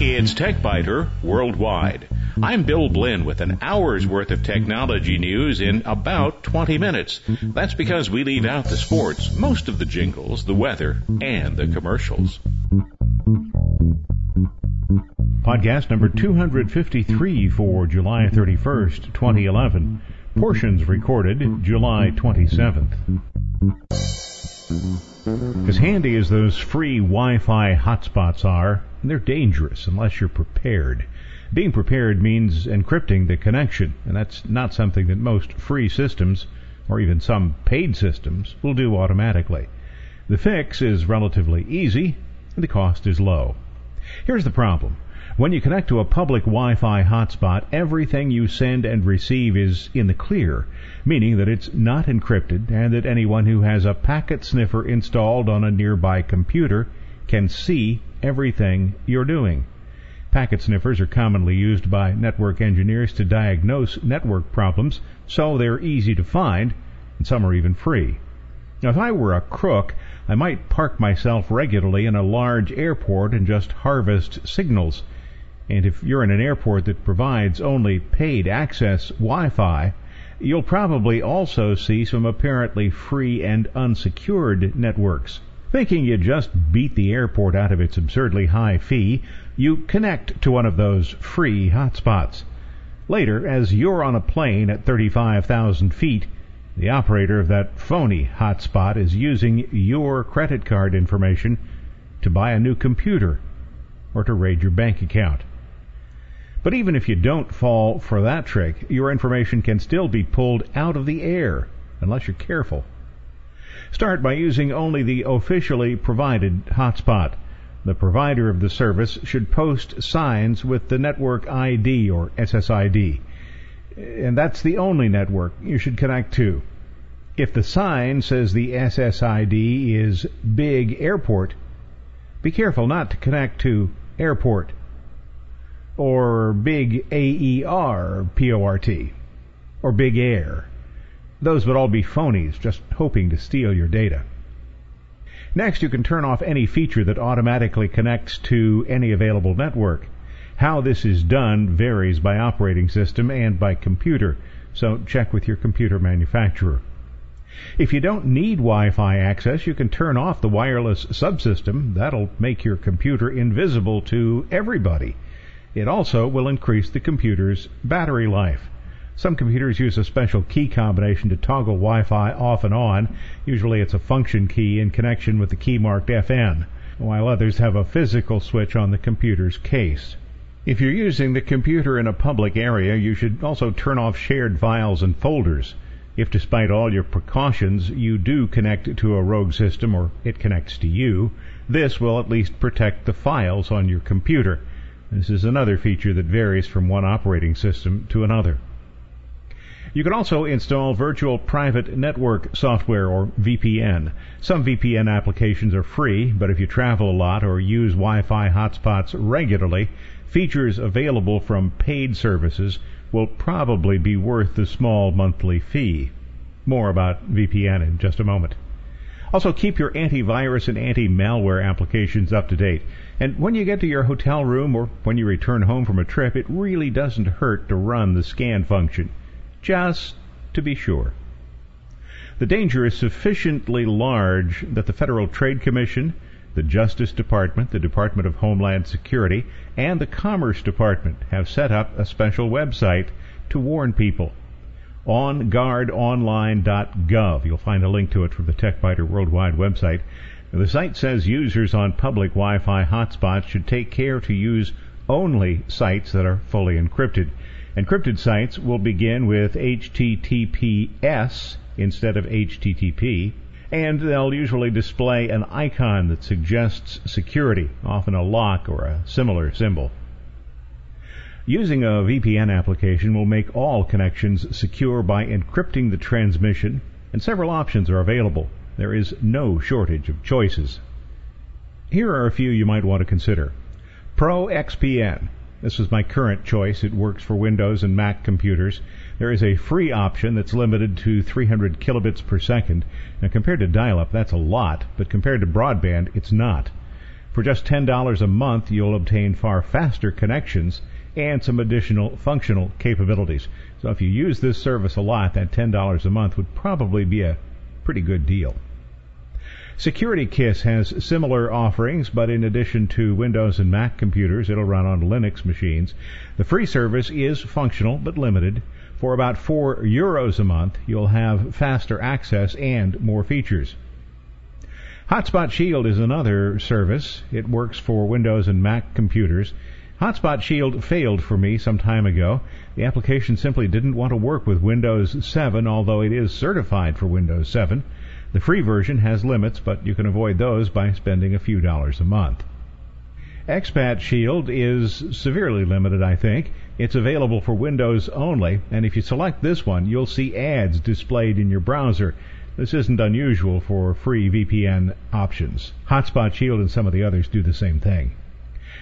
It's TechByter Worldwide. I'm Bill Blinn with an hour's worth of technology news in about 20 minutes. That's because we leave out the sports, most of the jingles, the weather, and the commercials. Podcast number 253 for July 31st, 2011. Portions recorded July 27th. As handy as those free Wi-Fi hotspots are, they're dangerous unless you're prepared. Being prepared means encrypting the connection, and that's not something that most free systems, or even some paid systems, will do automatically. The fix is relatively easy, and the cost is low. Here's the problem. When you connect to a public Wi-Fi hotspot, everything you send and receive is in the clear, meaning that it's not encrypted and that anyone who has a packet sniffer installed on a nearby computer can see everything you're doing. Packet sniffers are commonly used by network engineers to diagnose network problems, so they're easy to find, and some are even free. Now, if I were a crook, I might park myself regularly in a large airport and just harvest signals. And if you're in an airport that provides only paid access Wi-Fi, you'll probably also see some apparently free and unsecured networks. Thinking you just beat the airport out of its absurdly high fee, you connect to one of those free hotspots. Later, as you're on a plane at 35,000 feet, the operator of that phony hotspot is using your credit card information to buy a new computer or to raid your bank account. But even if you don't fall for that trick, your information can still be pulled out of the air unless you're careful. Start by using only the officially provided hotspot. The provider of the service should post signs with the network ID or SSID. And that's the only network you should connect to. If the sign says the SSID is Big Airport, be careful not to connect to Airport or Big AER PORT or Big Air. Those would all be phonies just hoping to steal your data. Next, you can turn off any feature that automatically connects to any available network. How this is done varies by operating system and by computer, so check with your computer manufacturer. If you don't need Wi-Fi access, you can turn off the wireless subsystem. That'll make your computer invisible to everybody. It also will increase the computer's battery life. Some computers use a special key combination to toggle Wi-Fi off and on. Usually it's a function key in connection with the key marked FN, while others have a physical switch on the computer's case. If you're using the computer in a public area, you should also turn off shared files and folders. If despite all your precautions you do connect to a rogue system or it connects to you, this will at least protect the files on your computer. This is another feature that varies from one operating system to another. You can also install Virtual Private Network software or VPN. Some VPN applications are free, but if you travel a lot or use Wi-Fi hotspots regularly, features available from paid services will probably be worth the small monthly fee. More about VPN in just a moment. Also, keep your antivirus and anti-malware applications up to date. And when you get to your hotel room or when you return home from a trip, it really doesn't hurt to run the scan function, just to be sure. The danger is sufficiently large that the Federal Trade Commission, the Justice Department, the Department of Homeland Security, and the Commerce Department have set up a special website to warn people. OnGuardOnline.gov. You'll find a link to it from the TechByter Worldwide website. The site says users on public Wi-Fi hotspots should take care to use only sites that are fully encrypted. Encrypted sites will begin with HTTPS instead of HTTP, and they'll usually display an icon that suggests security, often a lock or a similar symbol. Using a VPN application will make all connections secure by encrypting the transmission, and several options are available. There is no shortage of choices. Here are a few you might want to consider. ProXPN. This is my current choice. It works for Windows and Mac computers. There is a free option that's limited to 300 kilobits per second. Now, compared to dial-up, that's a lot, but compared to broadband, it's not. For just $10 a month, you'll obtain far faster connections and some additional functional capabilities. So if you use this service a lot, that $10 a month would probably be a pretty good deal. SecurityKiss has similar offerings, but in addition to Windows and Mac computers, it'll run on Linux machines. The free service is functional but limited. For about 4 euros a month, you'll have faster access and more features. Hotspot Shield is another service. It works for Windows and Mac computers. Hotspot Shield failed for me some time ago. The application simply didn't want to work with Windows 7, although it is certified for Windows 7. The free version has limits, but you can avoid those by spending a few dollars a month. Expat Shield is severely limited, I think. It's available for Windows only, and if you select this one, you'll see ads displayed in your browser. This isn't unusual for free VPN options. Hotspot Shield and some of the others do the same thing.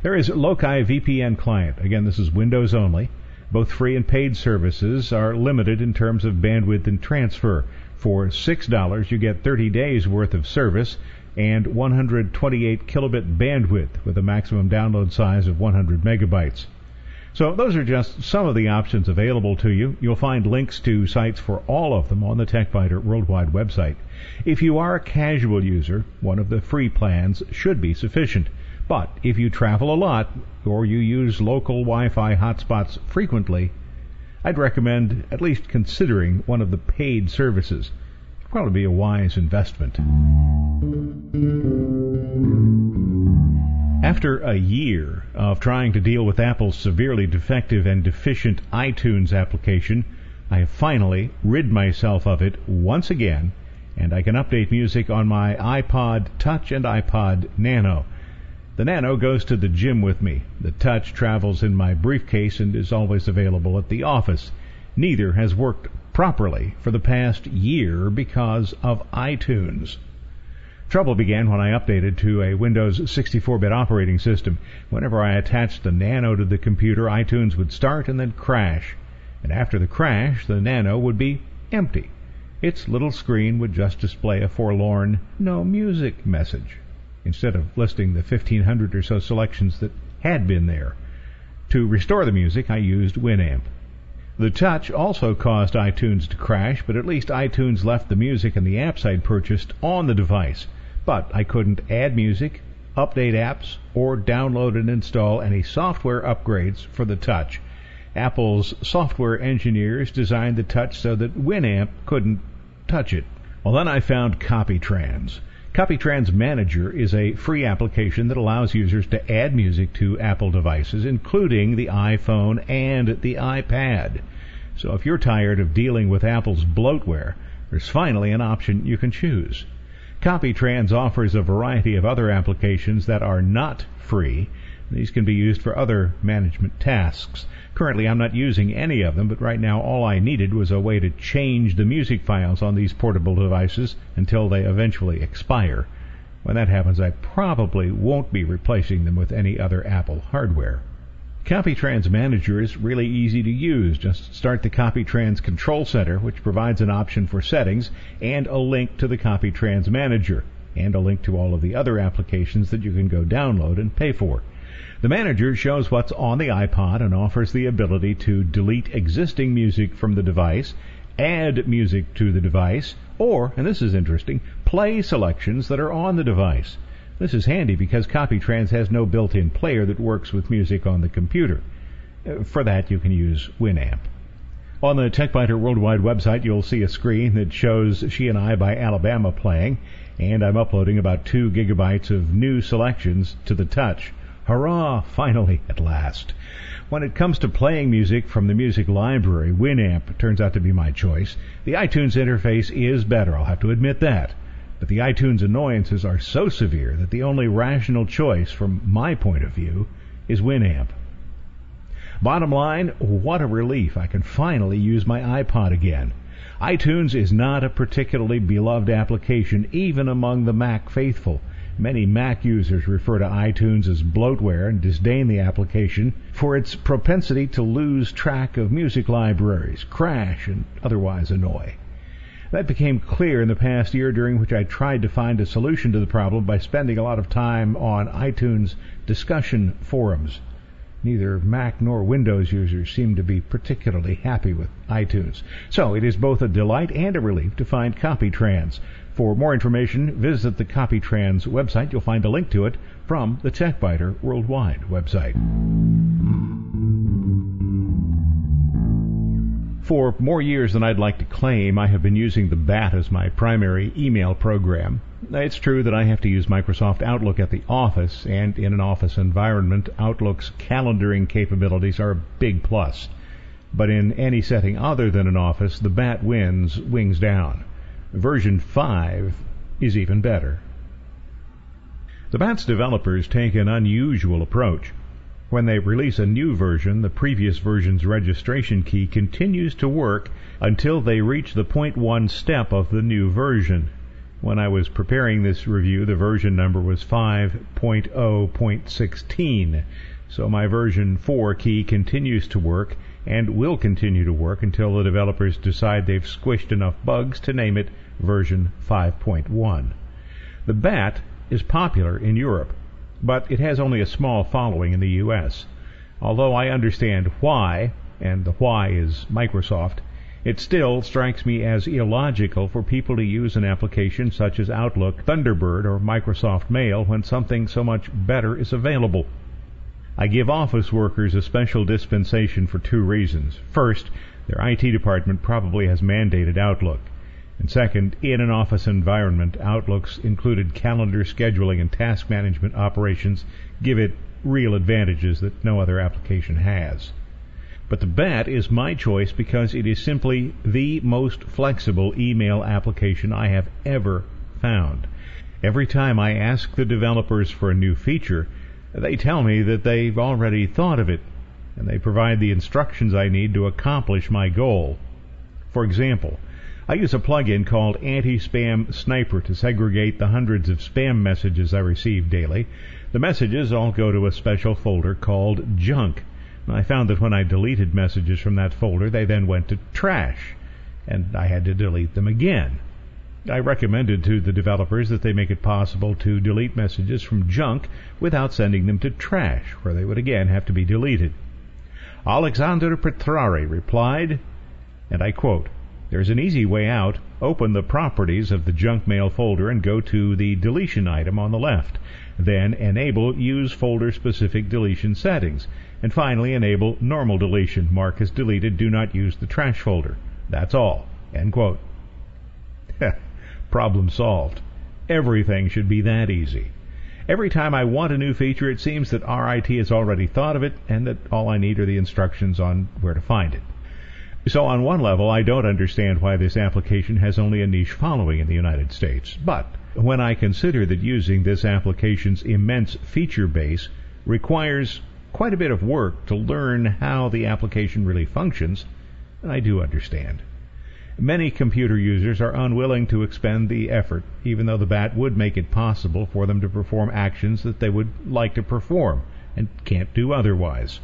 There is Loci VPN Client. Again, this is Windows only. Both free and paid services are limited in terms of bandwidth and transfer. For $6, you get 30 days worth of service and 128 kilobit bandwidth with a maximum download size of 100 megabytes. So those are just some of the options available to you. You'll find links to sites for all of them on the TechByter Worldwide website. If you are a casual user, one of the free plans should be sufficient. But if you travel a lot or you use local Wi-Fi hotspots frequently, I'd recommend at least considering one of the paid services. It'd probably be a wise investment. After a year of trying to deal with Apple's severely defective and deficient iTunes application, I have finally rid myself of it once again, and I can update music on my iPod Touch and iPod Nano. The Nano goes to the gym with me. The Touch travels in my briefcase and is always available at the office. Neither has worked properly for the past year because of iTunes. Trouble began when I updated to a Windows 64-bit operating system. Whenever I attached the Nano to the computer, iTunes would start and then crash. And after the crash, the Nano would be empty. Its little screen would just display a forlorn no music message instead of listing the 1500 or so selections that had been there. To restore the music, I used Winamp. The touch also caused iTunes to crash, but at least iTunes left the music and the apps I'd purchased on the device. But I couldn't add music, update apps, or download and install any software upgrades for the touch. Apple's software engineers designed the touch so that Winamp couldn't touch it. Well, then I found CopyTrans. CopyTrans Manager is a free application that allows users to add music to Apple devices, including the iPhone and the iPad. So if you're tired of dealing with Apple's bloatware, there's finally an option you can choose. CopyTrans offers a variety of other applications that are not free. These can be used for other management tasks. Currently, I'm not using any of them, but right now all I needed was a way to change the music files on these portable devices until they eventually expire. When that happens, I probably won't be replacing them with any other Apple hardware. CopyTrans Manager is really easy to use. Just start the CopyTrans Control Center, which provides an option for settings and a link to the CopyTrans Manager, and a link to all of the other applications that you can go download and pay for. The manager shows what's on the iPod and offers the ability to delete existing music from the device, add music to the device, or, and this is interesting, play selections that are on the device. This is handy because CopyTrans has no built-in player that works with music on the computer. Uh, for that, you can use Winamp. On the TechByter Worldwide website, you'll see a screen that shows She and I by Alabama playing, and I'm uploading about two gigabytes of new selections to the Touch. Hurrah! Finally, at last. When it comes to playing music from the music library, Winamp turns out to be my choice. The iTunes interface is better, I'll have to admit that. But the iTunes annoyances are so severe that the only rational choice, from my point of view, is Winamp. Bottom line, what a relief. I can finally use my iPod again. iTunes is not a particularly beloved application, even among the Mac faithful. Many Mac users refer to iTunes as bloatware and disdain the application for its propensity to lose track of music libraries, crash, and otherwise annoy. That became clear in the past year during which I tried to find a solution to the problem by spending a lot of time on iTunes discussion forums. Neither Mac nor Windows users seem to be particularly happy with iTunes. So it is both a delight and a relief to find CopyTrans. For more information, visit the CopyTrans website. You'll find a link to it from the TechByter Worldwide website. For more years than I'd like to claim, I have been using the BAT as my primary email program. It's true that I have to use Microsoft Outlook at the office, and in an office environment, Outlook's calendaring capabilities are a big plus. But in any setting other than an office, the BAT wins wings down. Version 5 is even better. The BAT's developers take an unusual approach. When they release a new version, the previous version's registration key continues to work until they reach the point one step of the new version. When I was preparing this review, the version number was 5.0.16. So my version 4 key continues to work and will continue to work until the developers decide they've squished enough bugs to name it version 5.1. The BAT is popular in Europe but it has only a small following in the U.S. Although I understand why, and the why is Microsoft, it still strikes me as illogical for people to use an application such as Outlook, Thunderbird, or Microsoft Mail when something so much better is available. I give office workers a special dispensation for two reasons. First, their IT department probably has mandated Outlook. And second, in an office environment, Outlook's included calendar scheduling and task management operations give it real advantages that no other application has. But the BAT is my choice because it is simply the most flexible email application I have ever found. Every time I ask the developers for a new feature, they tell me that they've already thought of it, and they provide the instructions I need to accomplish my goal. For example, I use a plugin called Anti-Spam Sniper to segregate the hundreds of spam messages I receive daily. The messages all go to a special folder called Junk. I found that when I deleted messages from that folder, they then went to trash, and I had to delete them again. I recommended to the developers that they make it possible to delete messages from junk without sending them to trash, where they would again have to be deleted. Alexander Petrari replied, and I quote, there's an easy way out. Open the properties of the junk mail folder and go to the deletion item on the left. Then enable use folder specific deletion settings. And finally enable normal deletion. Mark as deleted. Do not use the trash folder. That's all. End quote. Problem solved. Everything should be that easy. Every time I want a new feature, it seems that RIT has already thought of it and that all I need are the instructions on where to find it. So on one level, I don't understand why this application has only a niche following in the United States. But when I consider that using this application's immense feature base requires quite a bit of work to learn how the application really functions, I do understand. Many computer users are unwilling to expend the effort, even though the BAT would make it possible for them to perform actions that they would like to perform and can't do otherwise.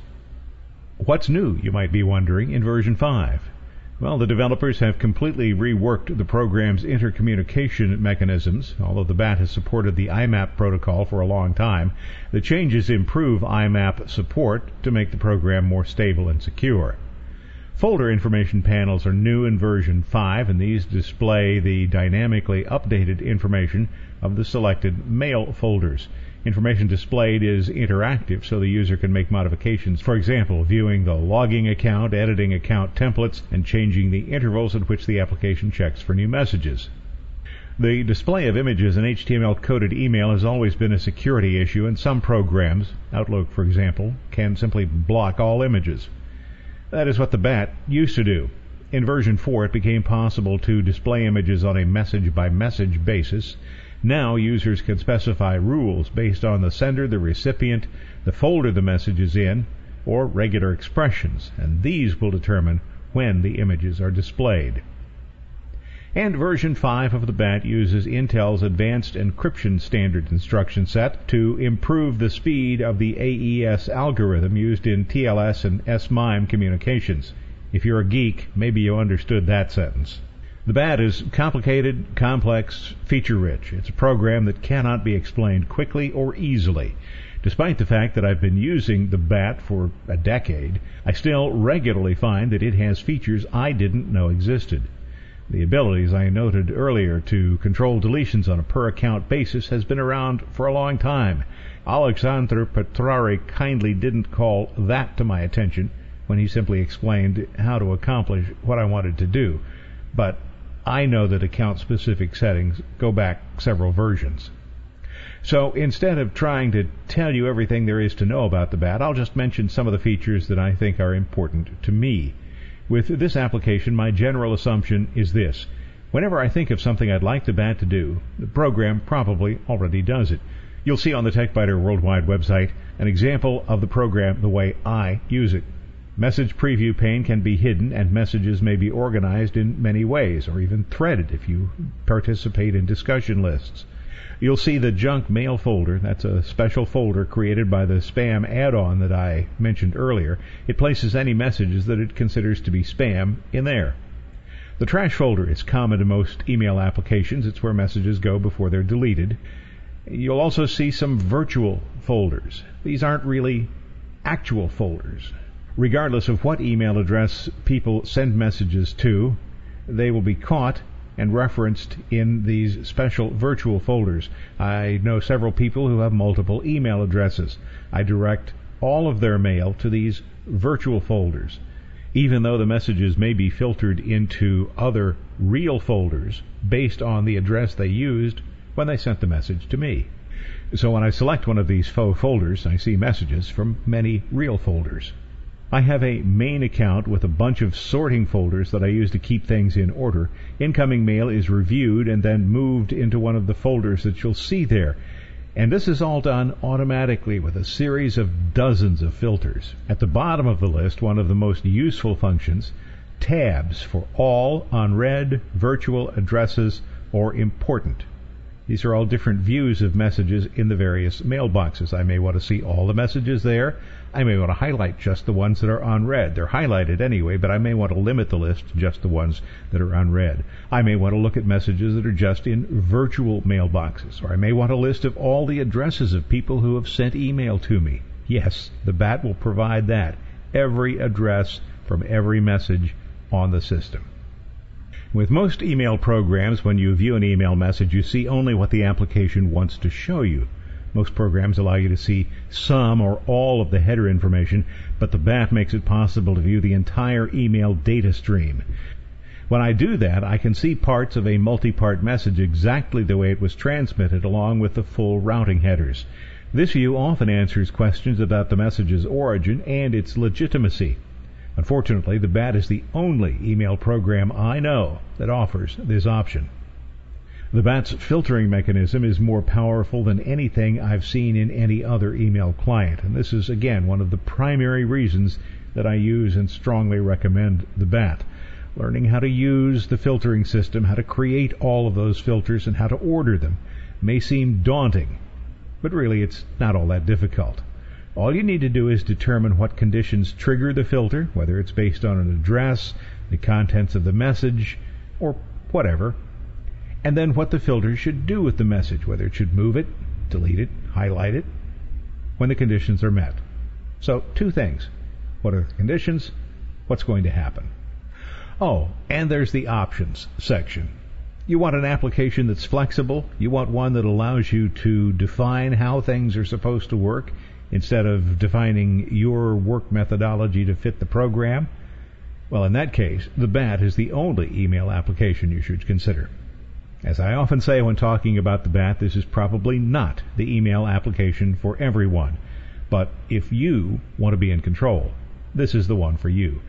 What's new, you might be wondering, in version 5? Well, the developers have completely reworked the program's intercommunication mechanisms. Although the BAT has supported the IMAP protocol for a long time, the changes improve IMAP support to make the program more stable and secure. Folder information panels are new in version 5, and these display the dynamically updated information of the selected mail folders. Information displayed is interactive, so the user can make modifications. For example, viewing the logging account, editing account templates, and changing the intervals at which the application checks for new messages. The display of images in HTML coded email has always been a security issue, and some programs, Outlook for example, can simply block all images. That is what the BAT used to do. In version 4, it became possible to display images on a message by message basis now users can specify rules based on the sender, the recipient, the folder the message is in, or regular expressions, and these will determine when the images are displayed. And version 5 of the BAT uses Intel's advanced encryption standard instruction set to improve the speed of the AES algorithm used in TLS and SMIME communications. If you're a geek, maybe you understood that sentence. The BAT is complicated, complex, feature rich. It's a program that cannot be explained quickly or easily. Despite the fact that I've been using the BAT for a decade, I still regularly find that it has features I didn't know existed. The abilities I noted earlier to control deletions on a per account basis has been around for a long time. Alexandre Petrari kindly didn't call that to my attention when he simply explained how to accomplish what I wanted to do. But I know that account specific settings go back several versions. So instead of trying to tell you everything there is to know about the bat, I'll just mention some of the features that I think are important to me. With this application, my general assumption is this. Whenever I think of something I'd like the bat to do, the program probably already does it. You'll see on the TechByter Worldwide website an example of the program the way I use it. Message preview pane can be hidden and messages may be organized in many ways or even threaded if you participate in discussion lists. You'll see the junk mail folder. That's a special folder created by the spam add-on that I mentioned earlier. It places any messages that it considers to be spam in there. The trash folder is common to most email applications. It's where messages go before they're deleted. You'll also see some virtual folders. These aren't really actual folders. Regardless of what email address people send messages to, they will be caught and referenced in these special virtual folders. I know several people who have multiple email addresses. I direct all of their mail to these virtual folders. Even though the messages may be filtered into other real folders based on the address they used when they sent the message to me. So when I select one of these faux folders, I see messages from many real folders. I have a main account with a bunch of sorting folders that I use to keep things in order. Incoming mail is reviewed and then moved into one of the folders that you'll see there. And this is all done automatically with a series of dozens of filters. At the bottom of the list, one of the most useful functions, tabs for all unread, virtual addresses, or important. These are all different views of messages in the various mailboxes. I may want to see all the messages there. I may want to highlight just the ones that are unread. They're highlighted anyway, but I may want to limit the list to just the ones that are unread. I may want to look at messages that are just in virtual mailboxes, or I may want a list of all the addresses of people who have sent email to me. Yes, the BAT will provide that. Every address from every message on the system. With most email programs, when you view an email message, you see only what the application wants to show you. Most programs allow you to see some or all of the header information, but the BAT makes it possible to view the entire email data stream. When I do that, I can see parts of a multi-part message exactly the way it was transmitted along with the full routing headers. This view often answers questions about the message's origin and its legitimacy. Unfortunately, the BAT is the only email program I know that offers this option. The BAT's filtering mechanism is more powerful than anything I've seen in any other email client, and this is again one of the primary reasons that I use and strongly recommend the BAT. Learning how to use the filtering system, how to create all of those filters, and how to order them may seem daunting, but really it's not all that difficult. All you need to do is determine what conditions trigger the filter, whether it's based on an address, the contents of the message, or whatever, and then what the filter should do with the message, whether it should move it, delete it, highlight it, when the conditions are met. So, two things. What are the conditions? What's going to happen? Oh, and there's the options section. You want an application that's flexible. You want one that allows you to define how things are supposed to work instead of defining your work methodology to fit the program. Well, in that case, the BAT is the only email application you should consider. As I often say when talking about the BAT, this is probably not the email application for everyone. But if you want to be in control, this is the one for you.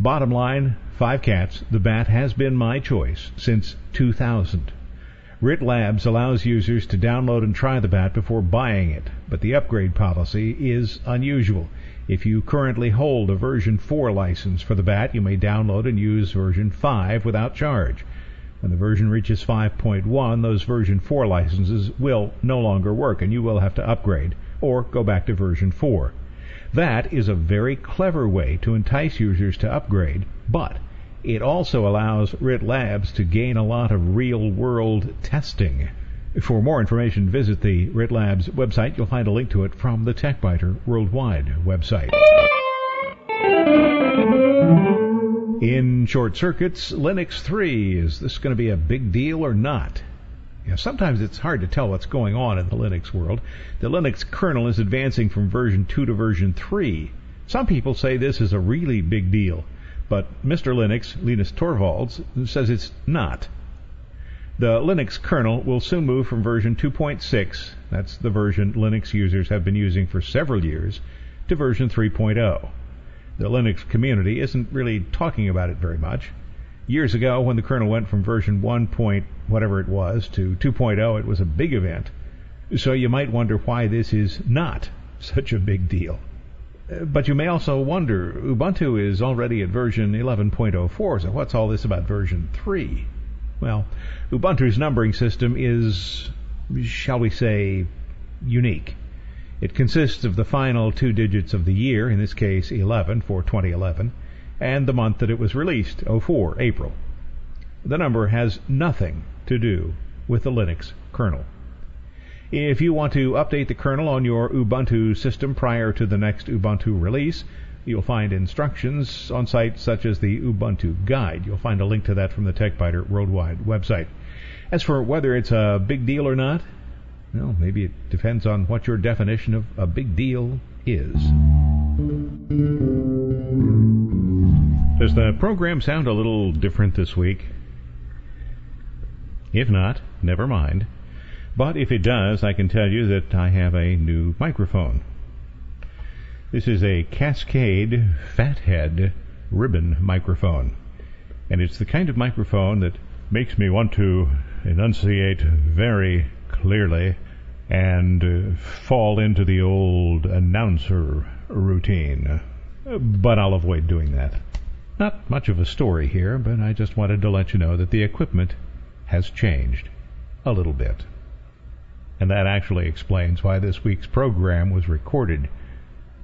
Bottom line, five cats, the BAT has been my choice since 2000. RIT Labs allows users to download and try the BAT before buying it, but the upgrade policy is unusual. If you currently hold a version 4 license for the BAT, you may download and use version 5 without charge. When the version reaches 5.1, those version 4 licenses will no longer work and you will have to upgrade or go back to version 4. That is a very clever way to entice users to upgrade, but It also allows RIT Labs to gain a lot of real world testing. For more information, visit the RIT Labs website. You'll find a link to it from the TechByter Worldwide website. In short circuits, Linux 3, is this going to be a big deal or not? You know, sometimes it's hard to tell what's going on in the Linux world. The Linux kernel is advancing from version 2 to version 3. Some people say this is a really big deal, but Mr. Linux, Linus Torvalds, says it's not. The Linux kernel will soon move from version 2.6, that's the version Linux users have been using for several years, to version 3.0 the Linux community isn't really talking about it very much. Years ago, when the kernel went from version 1. Point whatever it was to 2.0, it was a big event. So you might wonder why this is not such a big deal. Uh, but you may also wonder, Ubuntu is already at version 11.04, so what's all this about version 3? Well, Ubuntu's numbering system is, shall we say, unique. It consists of the final two digits of the year, in this case 11 for 2011, and the month that it was released, 04, April. The number has nothing to do with the Linux kernel. If you want to update the kernel on your Ubuntu system prior to the next Ubuntu release, you'll find instructions on sites such as the Ubuntu Guide. You'll find a link to that from the TechByter Worldwide website. As for whether it's a big deal or not, well, maybe it depends on what your definition of a big deal is. Does the program sound a little different this week? If not, never mind. But if it does, I can tell you that I have a new microphone. This is a Cascade Fathead ribbon microphone. And it's the kind of microphone that makes me want to enunciate very clearly and uh, fall into the old announcer routine. But I'll avoid doing that. Not much of a story here, but I just wanted to let you know that the equipment has changed a little bit. And that actually explains why this week's program was recorded